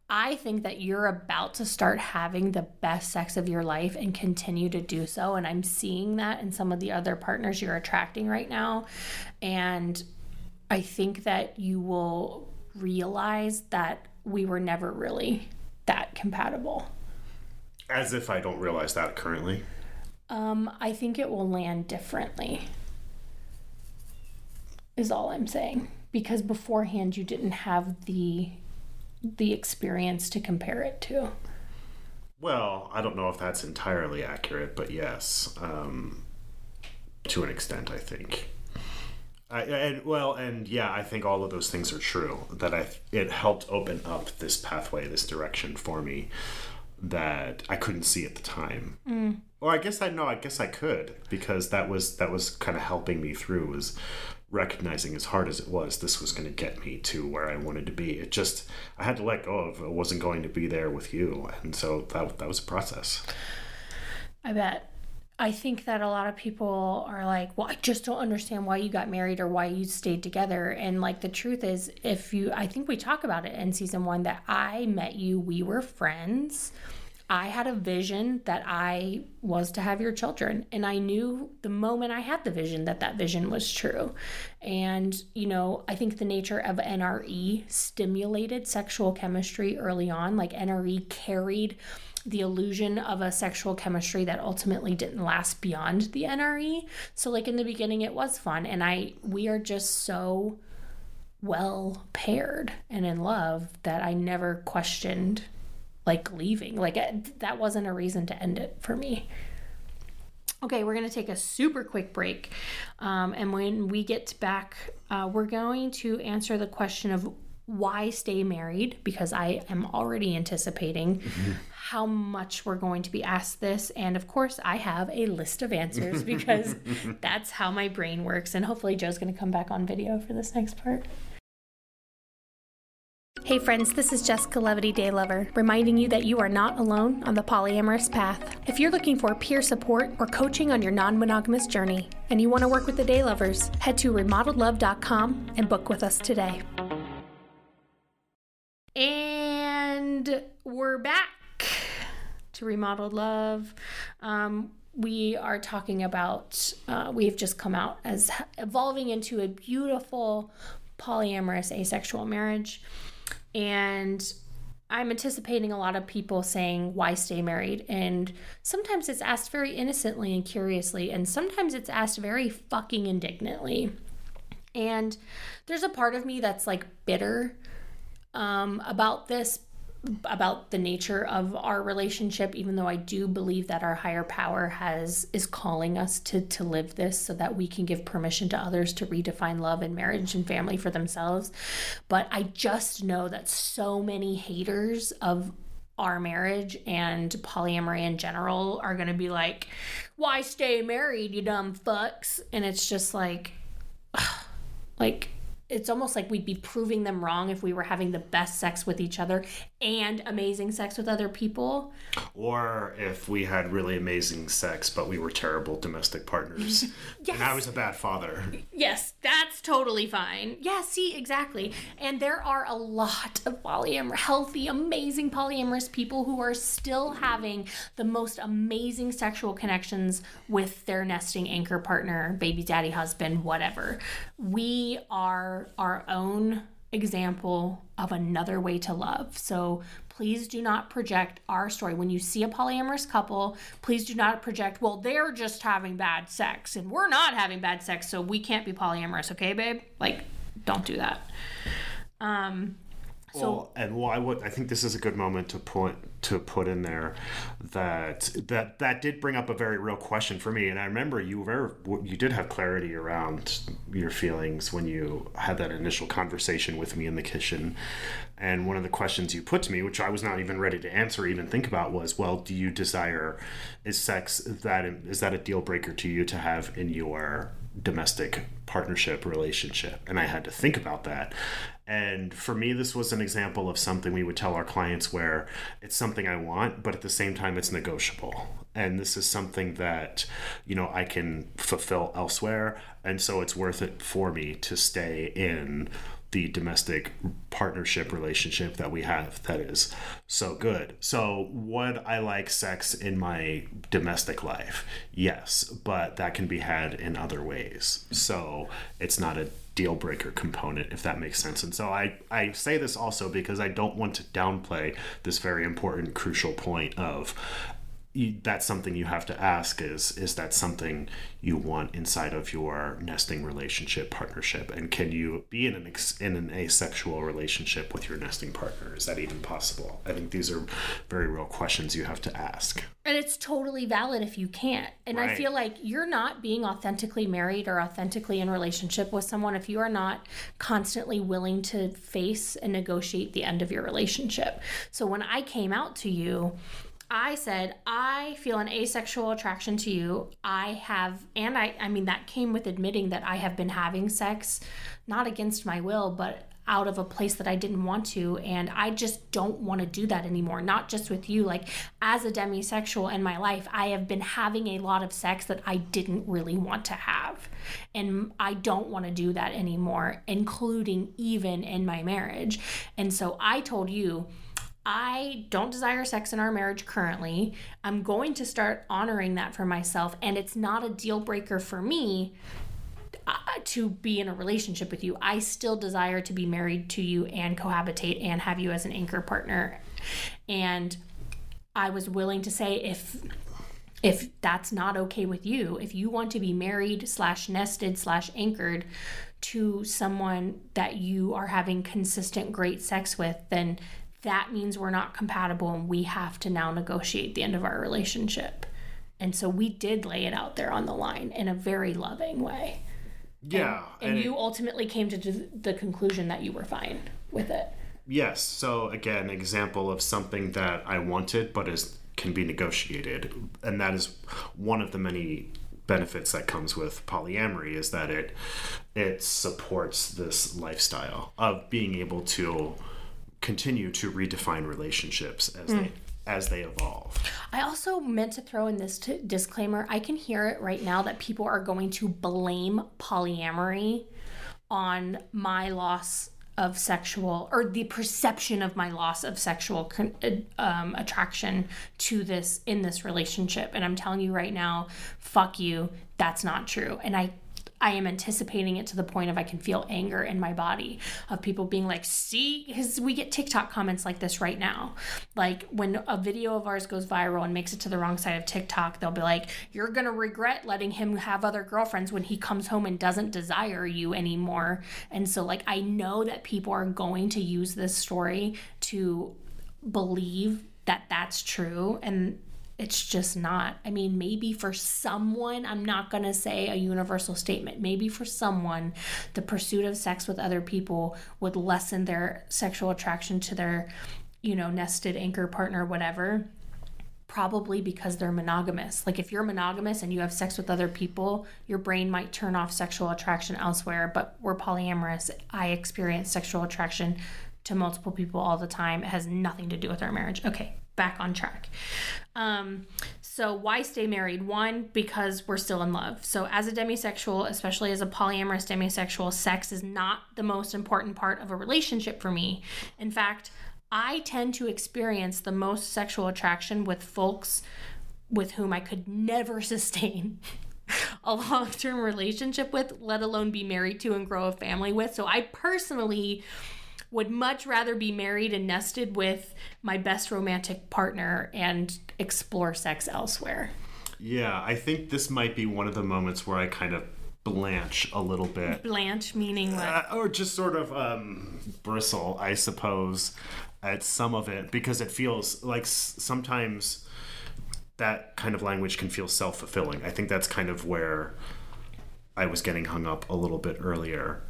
Speaker 2: I think that you're about to start having the best sex of your life and continue to do so. And I'm seeing that in some of the other partners you're attracting right now. And I think that you will realize that we were never really that compatible.
Speaker 3: As if I don't realize that currently.
Speaker 2: Um, I think it will land differently. Is all I'm saying because beforehand you didn't have the the experience to compare it to.
Speaker 3: Well, I don't know if that's entirely accurate, but yes, um, to an extent, I think. I, and well, and yeah, I think all of those things are true. That I it helped open up this pathway, this direction for me that I couldn't see at the time. Mm. Or I guess I know. I guess I could because that was that was kind of helping me through was recognizing as hard as it was this was going to get me to where I wanted to be. It just I had to let go of it wasn't going to be there with you, and so that that was a process.
Speaker 2: I bet. I think that a lot of people are like, well, I just don't understand why you got married or why you stayed together. And like the truth is, if you, I think we talk about it in season one that I met you, we were friends. I had a vision that I was to have your children. And I knew the moment I had the vision that that vision was true. And, you know, I think the nature of NRE stimulated sexual chemistry early on. Like NRE carried the illusion of a sexual chemistry that ultimately didn't last beyond the NRE. So like in the beginning it was fun and I we are just so well paired and in love that I never questioned like leaving. Like it, that wasn't a reason to end it for me. Okay, we're going to take a super quick break. Um, and when we get back, uh, we're going to answer the question of why stay married because I am already anticipating mm-hmm. how much we're going to be asked this. And of course, I have a list of answers because that's how my brain works. And hopefully, Joe's going to come back on video for this next part. Hey friends, this is Jessica Levity Day Lover, reminding you that you are not alone on the polyamorous path. If you're looking for peer support or coaching on your non monogamous journey, and you want to work with the Day Lovers, head to remodeledlove.com and book with us today. And we're back to Remodeled Love. Um, we are talking about, uh, we've just come out as evolving into a beautiful polyamorous asexual marriage. And I'm anticipating a lot of people saying, Why stay married? And sometimes it's asked very innocently and curiously, and sometimes it's asked very fucking indignantly. And there's a part of me that's like bitter um, about this about the nature of our relationship even though i do believe that our higher power has is calling us to to live this so that we can give permission to others to redefine love and marriage and family for themselves. But i just know that so many haters of our marriage and polyamory in general are going to be like why stay married you dumb fucks? And it's just like like it's almost like we'd be proving them wrong if we were having the best sex with each other and amazing sex with other people.
Speaker 3: Or if we had really amazing sex, but we were terrible domestic partners. yes. And I was a bad father.
Speaker 2: Yes, that's totally fine. Yeah, see, exactly. And there are a lot of polyamorous, healthy, amazing polyamorous people who are still having the most amazing sexual connections with their nesting anchor partner, baby daddy, husband, whatever. We are our own example of another way to love. So please do not project our story. When you see a polyamorous couple, please do not project, well, they're just having bad sex and we're not having bad sex, so we can't be polyamorous, okay, babe? Like, don't do that. Um,
Speaker 3: so, well, and I would. I think this is a good moment to put to put in there that that that did bring up a very real question for me. And I remember you were you did have clarity around your feelings when you had that initial conversation with me in the kitchen. And one of the questions you put to me, which I was not even ready to answer, or even think about, was, "Well, do you desire is sex that is that a deal breaker to you to have in your domestic partnership relationship?" And I had to think about that and for me, this was an example of something we would tell our clients where it's something I want, but at the same time, it's negotiable. And this is something that, you know, I can fulfill elsewhere. And so it's worth it for me to stay in the domestic partnership relationship that we have that is so good. So, would I like sex in my domestic life? Yes, but that can be had in other ways. So, it's not a deal breaker component, if that makes sense. And so I, I say this also because I don't want to downplay this very important, crucial point of that's something you have to ask is is that something you want inside of your nesting relationship partnership? And can you be in an ex, in an asexual relationship with your nesting partner? Is that even possible? I think these are very real questions you have to ask.
Speaker 2: And it's totally valid if you can't. And right. i feel like you're not being authentically married or authentically in relationship with someone if you are not constantly willing to face and negotiate the end of your relationship. So when i came out to you I said, I feel an asexual attraction to you. I have, and I, I mean, that came with admitting that I have been having sex, not against my will, but out of a place that I didn't want to. And I just don't want to do that anymore. Not just with you. Like, as a demisexual in my life, I have been having a lot of sex that I didn't really want to have. And I don't want to do that anymore, including even in my marriage. And so I told you, I don't desire sex in our marriage currently. I'm going to start honoring that for myself, and it's not a deal breaker for me uh, to be in a relationship with you. I still desire to be married to you and cohabitate and have you as an anchor partner. And I was willing to say if if that's not okay with you, if you want to be married slash nested slash anchored to someone that you are having consistent great sex with, then that means we're not compatible and we have to now negotiate the end of our relationship. And so we did lay it out there on the line in a very loving way.
Speaker 3: Yeah.
Speaker 2: And, and
Speaker 3: it-
Speaker 2: you ultimately came to the conclusion that you were fine with it.
Speaker 3: Yes. So again, example of something that I wanted, but is can be negotiated, and that is one of the many benefits that comes with polyamory is that it it supports this lifestyle of being able to continue to redefine relationships as they as they evolve.
Speaker 2: I also meant to throw in this t- disclaimer. I can hear it right now that people are going to blame polyamory on my loss of sexual or the perception of my loss of sexual con- uh, um, attraction to this in this relationship and i'm telling you right now fuck you that's not true and i I am anticipating it to the point of I can feel anger in my body of people being like, see, because we get TikTok comments like this right now. Like when a video of ours goes viral and makes it to the wrong side of TikTok, they'll be like, you're going to regret letting him have other girlfriends when he comes home and doesn't desire you anymore. And so, like, I know that people are going to use this story to believe that that's true. And it's just not. I mean, maybe for someone, I'm not going to say a universal statement. Maybe for someone, the pursuit of sex with other people would lessen their sexual attraction to their, you know, nested anchor partner, whatever. Probably because they're monogamous. Like if you're monogamous and you have sex with other people, your brain might turn off sexual attraction elsewhere. But we're polyamorous. I experience sexual attraction to multiple people all the time. It has nothing to do with our marriage. Okay, back on track. Um, so why stay married? One, because we're still in love. So as a demisexual, especially as a polyamorous demisexual, sex is not the most important part of a relationship for me. In fact, I tend to experience the most sexual attraction with folks with whom I could never sustain a long term relationship with, let alone be married to and grow a family with. So I personally would much rather be married and nested with my best romantic partner and explore sex elsewhere.
Speaker 3: Yeah, I think this might be one of the moments where I kind of blanch a little bit.
Speaker 2: Blanch meaning what?
Speaker 3: Uh, or just sort of um, bristle, I suppose, at some of it because it feels like s- sometimes that kind of language can feel self fulfilling. I think that's kind of where I was getting hung up a little bit earlier.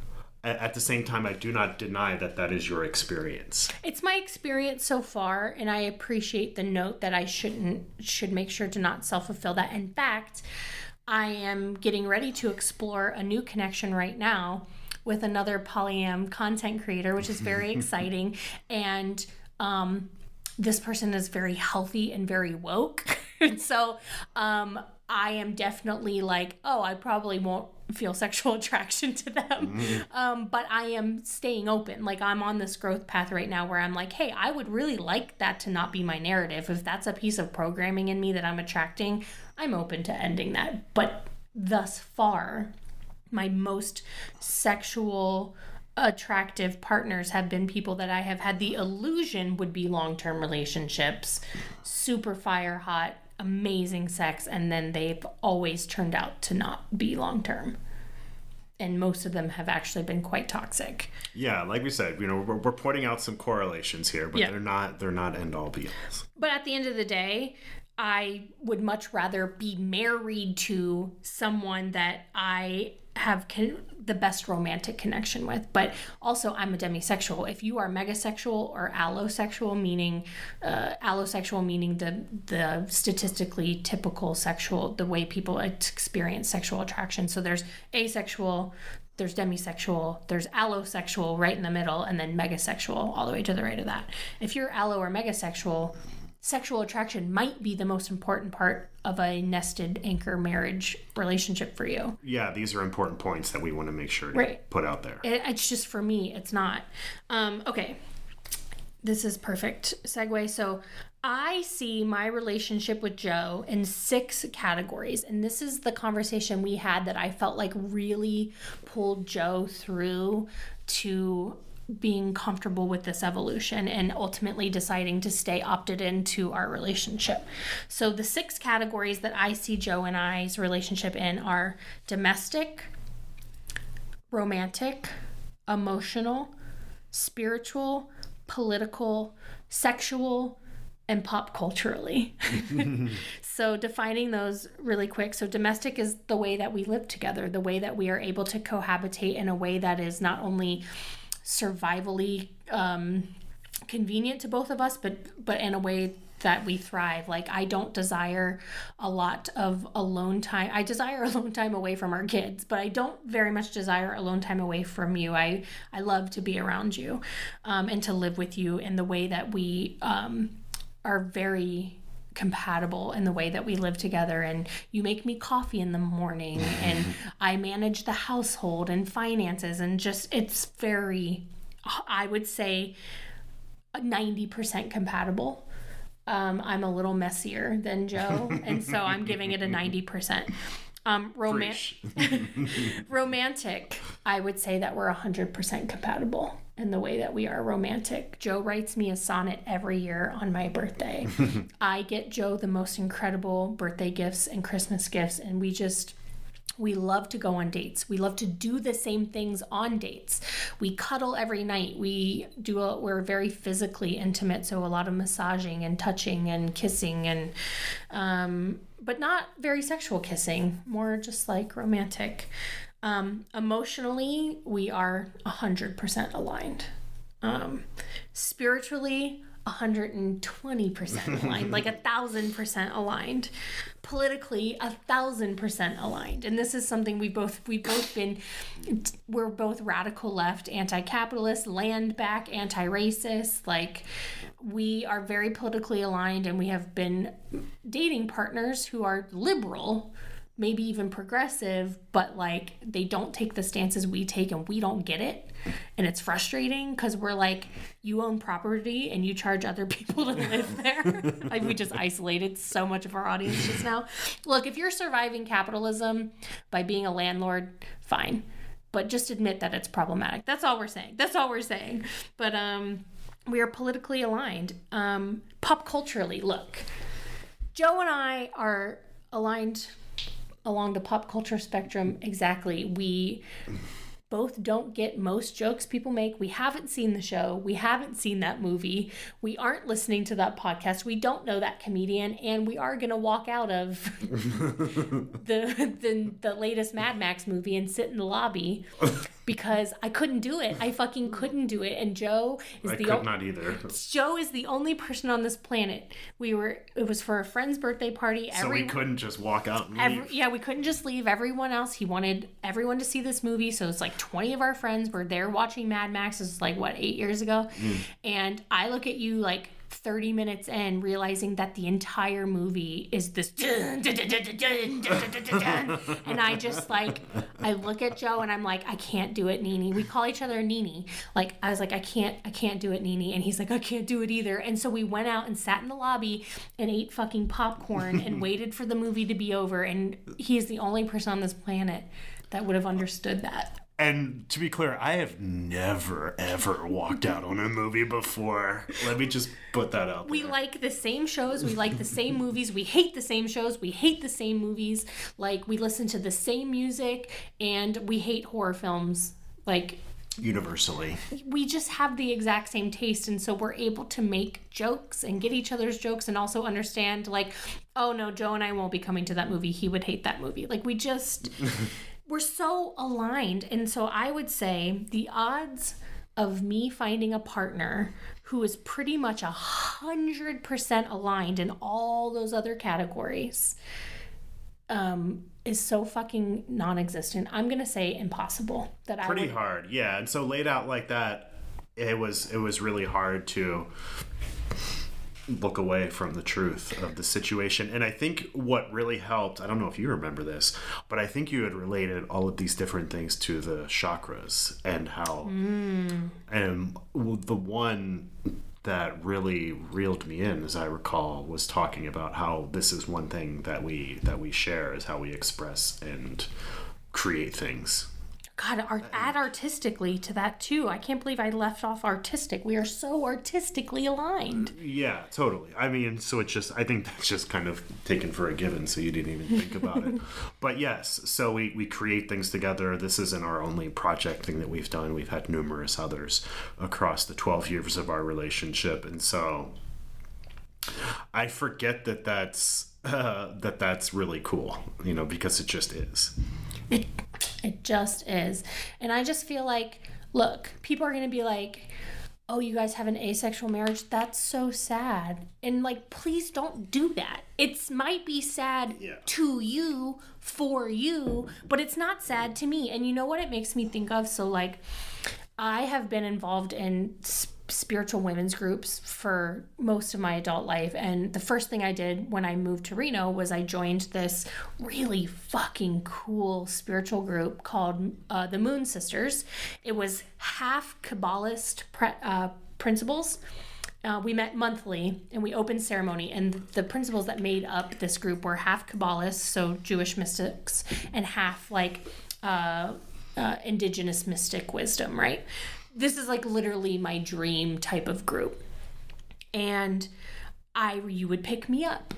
Speaker 3: At the same time, I do not deny that that is your experience.
Speaker 2: It's my experience so far, and I appreciate the note that I shouldn't should make sure to not self fulfill that. In fact, I am getting ready to explore a new connection right now with another polyam content creator, which is very exciting. And um, this person is very healthy and very woke. and so um, I am definitely like, oh, I probably won't feel sexual attraction to them. Um, but I am staying open. Like I'm on this growth path right now where I'm like, hey, I would really like that to not be my narrative. If that's a piece of programming in me that I'm attracting, I'm open to ending that. But thus far, my most sexual attractive partners have been people that I have had the illusion would be long-term relationships, super fire hot, amazing sex and then they've always turned out to not be long-term. And most of them have actually been quite toxic.
Speaker 3: Yeah, like we said, you know, we're, we're pointing out some correlations here, but
Speaker 2: Yeah.
Speaker 3: they're not they're not end all be alls.
Speaker 2: But at the end of the day, I would much rather be married to someone that I have con- the best romantic connection with. But also, I'm a demisexual. If you are megasexual or allosexual, meaning uh, allosexual, meaning the the statistically typical sexual, the way people experience sexual attraction. So there's asexual. There's demisexual, there's allosexual right in the middle, and then megasexual all the way to the right of that. If you're allo or megasexual, sexual attraction might be the most important part of a nested anchor marriage relationship for you.
Speaker 3: Yeah, these are important points that we want to make sure to
Speaker 2: Right.
Speaker 3: put out there.
Speaker 2: It, it's just for me, it's not. Um, okay. this is perfect segue. So I see my relationship with Joe in six categories. And this is the conversation we had that I felt like really pulled Joe through to being comfortable with this evolution and ultimately deciding to stay opted into our relationship. So the six categories that I see Joe and I's relationship in are domestic, romantic, emotional, spiritual, political, sexual, and pop culturally. so, defining those really quick. So, domestic is the way that we live together, the way that we are able to cohabitate in a way that is not only survivally um, convenient to both of us, but but in a way that we thrive. Like I don't desire a lot of alone time. I desire alone time away from our kids, but I don't very much desire alone time away from you. I I love to be around you, um, and to live with you in the way that we um, are very compatible in the way that we live together and you make me coffee in the morning and I manage the household and finances and just it's very I would say 90% compatible. Um, I'm a little messier than Joe, and so I'm giving it a 90%. Um, roman- romantic, I would say that we're 100% compatible in the way that we are romantic. Joe writes me a sonnet every year on my birthday. I get Joe the most incredible birthday gifts and Christmas gifts, and we just we love to go on dates. We love to do the same things on dates. We cuddle every night. We do a, we're very physically intimate, so a lot of massaging and touching and kissing and um, but not very sexual kissing, more just like romantic. Um, emotionally, we are 100% aligned. Um, spiritually, 120% aligned, like a thousand percent aligned. Politically, a thousand percent aligned. And this is something we both we both been we're both radical left, anti-capitalist, land back, anti-racist. Like we are very politically aligned and we have been dating partners who are liberal maybe even progressive, but like they don't take the stances we take and we don't get it. And it's frustrating because we're like, you own property and you charge other people to live there. like we just isolated so much of our audience just now. Look, if you're surviving capitalism by being a landlord, fine. But just admit that it's problematic. That's all we're saying. That's all we're saying. But um we are politically aligned. Um pop culturally, look. Joe and I are aligned along the pop culture spectrum exactly. We both don't get most jokes people make. We haven't seen the show. We haven't seen that movie. We aren't listening to that podcast. We don't know that comedian, and we are gonna walk out of the, the the latest Mad Max movie and sit in the lobby because I couldn't do it. I fucking couldn't do it. And Joe is
Speaker 3: I
Speaker 2: the
Speaker 3: could
Speaker 2: o-
Speaker 3: not either.
Speaker 2: Joe is the only person on this planet. We were it was for a friend's birthday party.
Speaker 3: So we couldn't just walk out and leave.
Speaker 2: Every, yeah, we couldn't just leave everyone else. He wanted everyone to see this movie. So it's like 20 of our friends were there watching Mad Max. It's like, what, eight years ago? Mm. And I look at you like 30 minutes in realizing that the entire movie is this and i just like i look at joe and i'm like i can't do it nini we call each other nini like i was like i can't i can't do it nini and he's like i can't do it either. And so we went out and sat in the lobby and ate fucking popcorn and waited for the movie to be over. And he is the only person on this planet that would have understood that.
Speaker 3: And to be clear, I have never ever walked out on a movie before. Let me just put that out.
Speaker 2: We
Speaker 3: there.
Speaker 2: like the same shows, we like the same movies, we hate the same shows, we hate the same movies. Like we listen to the same music and we hate horror films. Like
Speaker 3: universally.
Speaker 2: we just have the exact same taste and so we're able to make jokes and get each other's jokes and also understand like oh no joe and i won't be coming to that movie he would hate that movie like we just we're so aligned. And so i would say the odds of me finding a partner who is pretty much a hundred percent aligned in all those other categories um is so fucking non-existent. I'm gonna say impossible that i
Speaker 3: Pretty hard, yeah. And so laid out like that, it was it was really hard to look away from the truth of the situation. And I think what really helped, I don't know if you remember this, but I think you had related all of these different things to the chakras and how hmm. and the one that really reeled me in, as I recall, was talking about how this is one thing that we that we share is how we express and create things.
Speaker 2: God, art, add artistically to that too. I can't believe I left off artistic. We are so artistically aligned.
Speaker 3: Yeah, totally. I mean, so it's just I think that's just kind of taken for a given, so you didn't even think about it. But yes, so we we create things together. This isn't our only project thing that we've done. We've had numerous others across the 12 years of our relationship, and so I forget that that's uh, that that's really cool, you know, because it just is.
Speaker 2: It it just is. And I just feel like look, people are going to be like Oh, you guys have an asexual marriage? That's so sad. And like please don't do that. It might be sad
Speaker 3: Yeah.
Speaker 2: to you for you, but it's not sad to me. And you know what it makes me think of? So like I have been involved in s- spiritual women's groups for most of my adult life. And the first thing I did when I moved to Reno was I joined this really fucking cool spiritual group called uh, the Moon Sisters. It was half Kabbalist pre- uh, principles. Uh, we met monthly and we opened ceremony, and the principles that made up this group were half Kabbalists, so Jewish mystics, and half like uh, uh, indigenous mystic wisdom, right? This is like literally my dream type of group. And I you would pick me up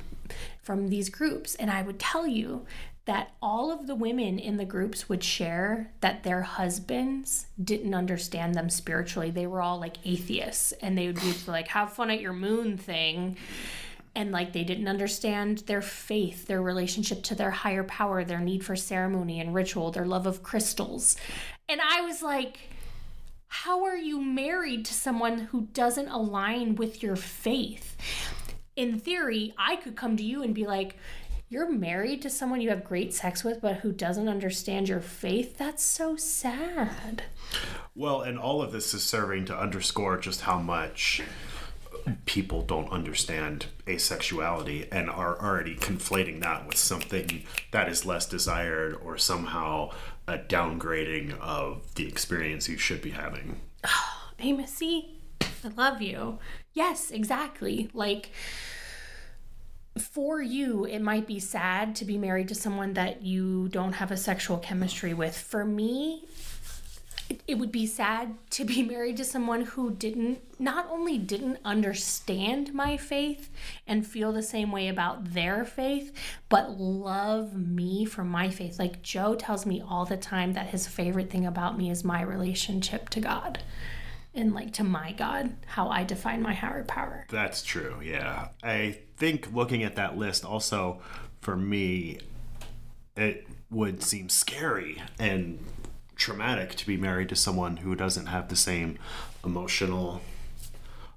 Speaker 2: from these groups and I would tell you that all of the women in the groups would share that their husbands didn't understand them spiritually. They were all like atheists and they would be like have fun at your moon thing and like they didn't understand their faith, their relationship to their higher power, their need for ceremony and ritual, their love of crystals. And I was like, how are you married to someone who doesn't align with your faith? In theory, I could come to you and be like, you're married to someone you have great sex with, but who doesn't understand your faith? That's so sad.
Speaker 3: Well, and all of this is serving to underscore just how much people don't understand asexuality and are already conflating that with something that is less desired or somehow a downgrading of the experience you should be having.
Speaker 2: Hey, Missy, I love you. Yes, exactly. Like, for you, it might be sad to be married to someone that you don't have a sexual chemistry with. For me, it- it would be sad to be married to someone who didn't not only didn't understand my faith and feel the same way about their faith but love me for my faith like joe tells me all the time that his favorite thing about me is my relationship to god and like to my god how i define my higher power
Speaker 3: That's true, yeah. I think looking at that list also for me it would seem scary and traumatic to be married to someone who doesn't have the same emotional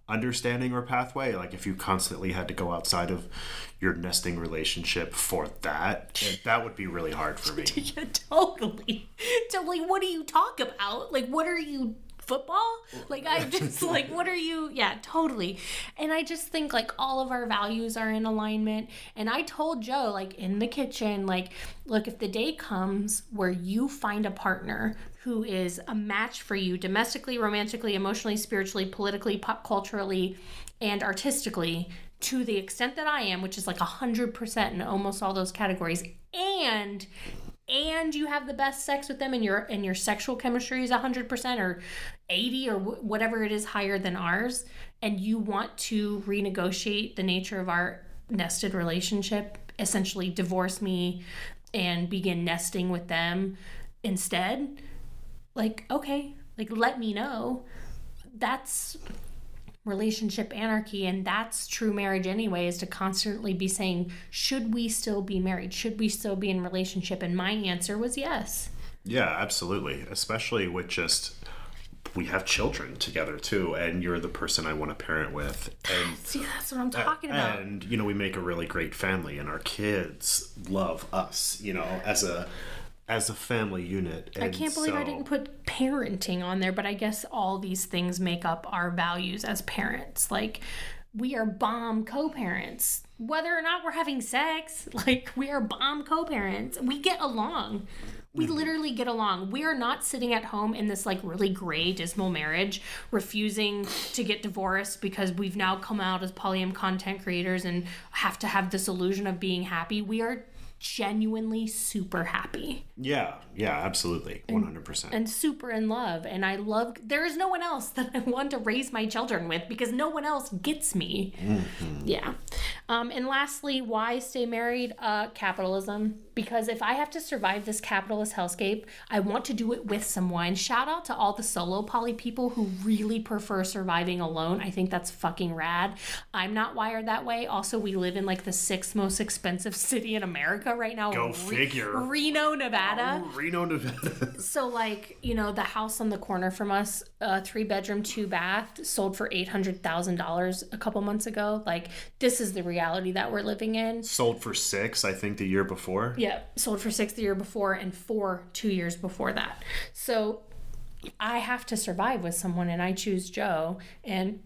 Speaker 3: understanding or pathway. Like if you constantly had to go outside of your nesting relationship for that that would be really hard for me.
Speaker 2: Yeah totally. Totally. What do you talk about? Like what are you football? Like i just like what are you yeah totally. And i just think like all of our values are in alignment. And i told joe like in the kitchen like look if the day comes where you find a partner who is a match for you domestically romantically emotionally spiritually politically pop culturally and artistically to the extent that i am which is like 100% in almost all those categories and and you have the best sex with them and your and your sexual chemistry is 100% or 80 or wh- whatever it is higher than ours and you want to renegotiate the nature of our nested relationship essentially divorce me and begin nesting with them instead like okay like let me know. That's relationship anarchy and that's true marriage anyway is to constantly be saying should we still be married? Should we still be in relationship? And my answer was yes.
Speaker 3: Yeah absolutely. Especially with just we have children together too and you're the person i want to parent with. And
Speaker 2: see that's what i'm uh, talking about.
Speaker 3: and you know we make a really great family and our kids love us you know as a as a family unit.
Speaker 2: I can't believe I didn't put parenting on there, but I guess all these things make up our values as parents. Like, we are bomb co-parents. Whether or not we're having sex like we are bomb co-parents. We get along we literally get along. We are not sitting at home in this like really gray dismal marriage refusing to get divorced because we've now come out as polyam content creators and have to have this illusion of being happy. We are genuinely super happy.
Speaker 3: Yeah, yeah, absolutely. 100%.
Speaker 2: and super in love. And i love there is no one else that i want to raise my children with because no one else gets me. Yeah. Um, and lastly why stay married? Uh, capitalism because if i have to survive this capitalist hellscape i want to do it with some wine. shout out to all the solo poly people who really prefer surviving alone i think that's fucking rad i'm not wired that way also we live in like the sixth most expensive city in america right now
Speaker 3: Go figure.
Speaker 2: reno nevada
Speaker 3: Reno, Nevada.
Speaker 2: so, like, you know, the house on the corner from us, uh, three bedroom, two bath, sold for $800,000 a couple months ago. Like, this is the reality that we're living in.
Speaker 3: Sold for six, I think, the year before.
Speaker 2: Yeah, sold for six the year before and four two years before that. So, I have to survive with someone and I choose Joe. And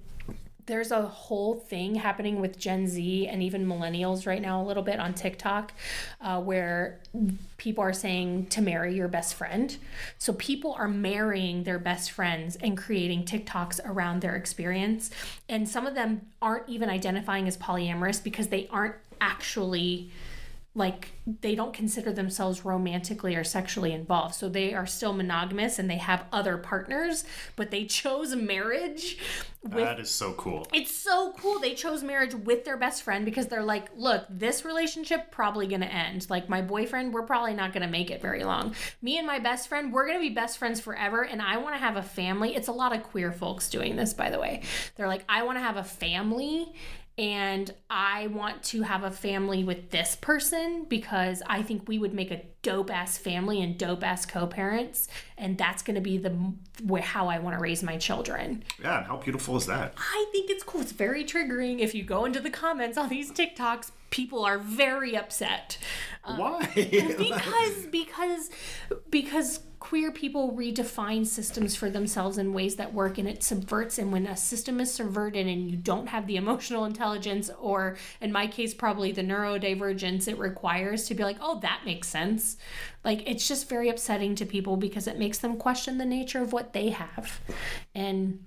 Speaker 2: there's a whole thing happening with Gen Z and even millennials right now, a little bit on TikTok, uh, where people are saying to marry your best friend. So people are marrying their best friends and creating TikToks around their experience. And some of them aren't even identifying as polyamorous because they aren't actually like they don't consider themselves romantically or sexually involved. So they are still monogamous and they have other partners, but they chose marriage with
Speaker 3: that is so cool.
Speaker 2: it's so cool. They chose marriage with their best friend because they're like, look, this relationship probably gonna end. Like my boyfriend, we're probably not gonna make it very long. Me and my best friend, we're gonna be best friends forever, and I want to have a family. It's a lot of queer folks doing this, by the way. They're like, I want to have a family. And I want to have a family with this person because I think we would make a dope ass family and dope ass co parents. And that's going to be the how I want to raise my children.
Speaker 3: Yeah, and how beautiful is that?
Speaker 2: I think it's cool. It's very triggering. If you go into the comments on these TikToks, people are very upset um,
Speaker 3: Why?
Speaker 2: because because because queer people redefine systems for themselves in ways that work and it subverts and when a system is subverted and you don't have the emotional intelligence or in my case probably the neurodivergence it requires to be like oh that makes sense. Like it's just very upsetting to people because it makes them question the nature of what they have. And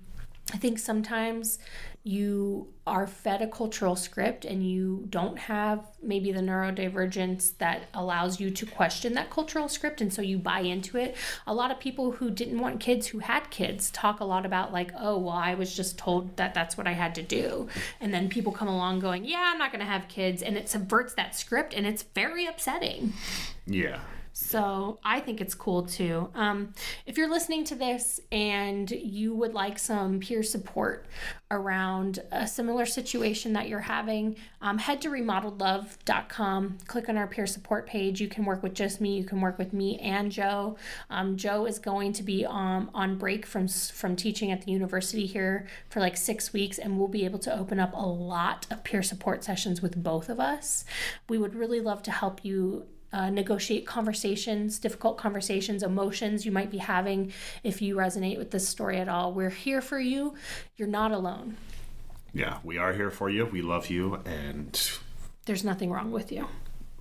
Speaker 2: I think sometimes you are fed a cultural script and you don't have maybe the neurodivergence that allows you to question that cultural script and so you buy into it. A lot of people who didn't want kids who had kids talk a lot about like, "Oh, well, I was just told that that's what I had to do." And then people come along going, "Yeah, I'm not going to have kids." And it subverts that script and it's very upsetting.
Speaker 3: yeah.
Speaker 2: So I think it's cool too. Um, if you're listening to this and you would like some peer support around a similar situation that you're having, um, head to remodeledlove.com, click on our peer support page. You can work with just me, you can work with me and Joe. Um, Joe is going to be um, on break from, from teaching at the university here for like six weeks, and we'll be able to open up a lot of peer support sessions with both of us. We would really love to help you uh, negotiate conversations, difficult conversations, emotions you might be having if you resonate with this story at all. We're here for you. You're not alone.
Speaker 3: Yeah, we are here for you. We love you and
Speaker 2: There's nothing wrong with you.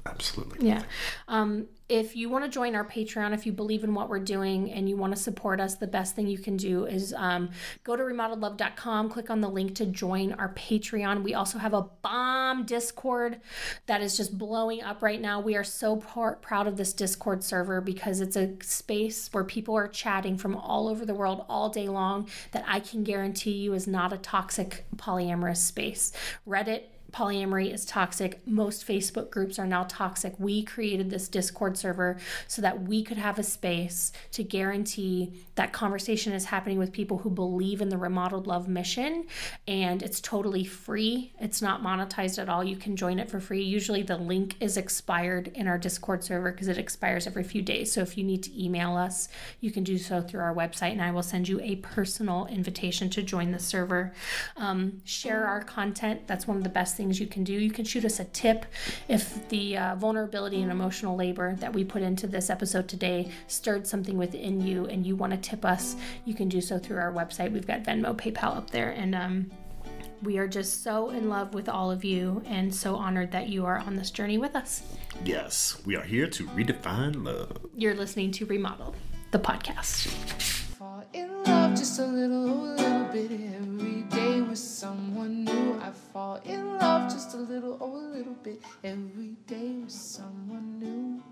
Speaker 3: Absolutely.
Speaker 2: Yeah. Um, if you want to join our Patreon, if you believe in what we're doing and you want to support us, the best thing you can do is um, go to remodeledlove.com, click on the link to join our Patreon. We also have a bomb Discord that is just blowing up right now. We are so pr- proud of this Discord server because it's a space where people are chatting from all over the world all day long that I can guarantee you is not a toxic polyamorous space. Reddit polyamory is toxic. Most Facebook groups are now toxic. We created this Discord server so that we could have a space to guarantee that conversation is happening with people who believe in the remodeled love mission and it's totally free. It's not monetized at all. You can join it for free. Usually the link is expired in our Discord server because it expires every few days. So if you need to email us, you can do so through our website and I will send you a personal invitation to join the server. Um, share our content. That's one of the best things you can do. You can shoot us a tip if the uh, vulnerability and emotional labor that we put into this episode today stirred something within you and you want to tip us, you can do so through our website. We've got Venmo, PayPal up there. And um, We are just so in love with all of you and so honored that you are on this journey with us.
Speaker 3: Yes, we are here to redefine love.
Speaker 2: You're listening to Remodel, the podcast
Speaker 1: in love just a little, oh, little bit every day with someone new. I fall in love just a little, oh, a little bit every day with someone new.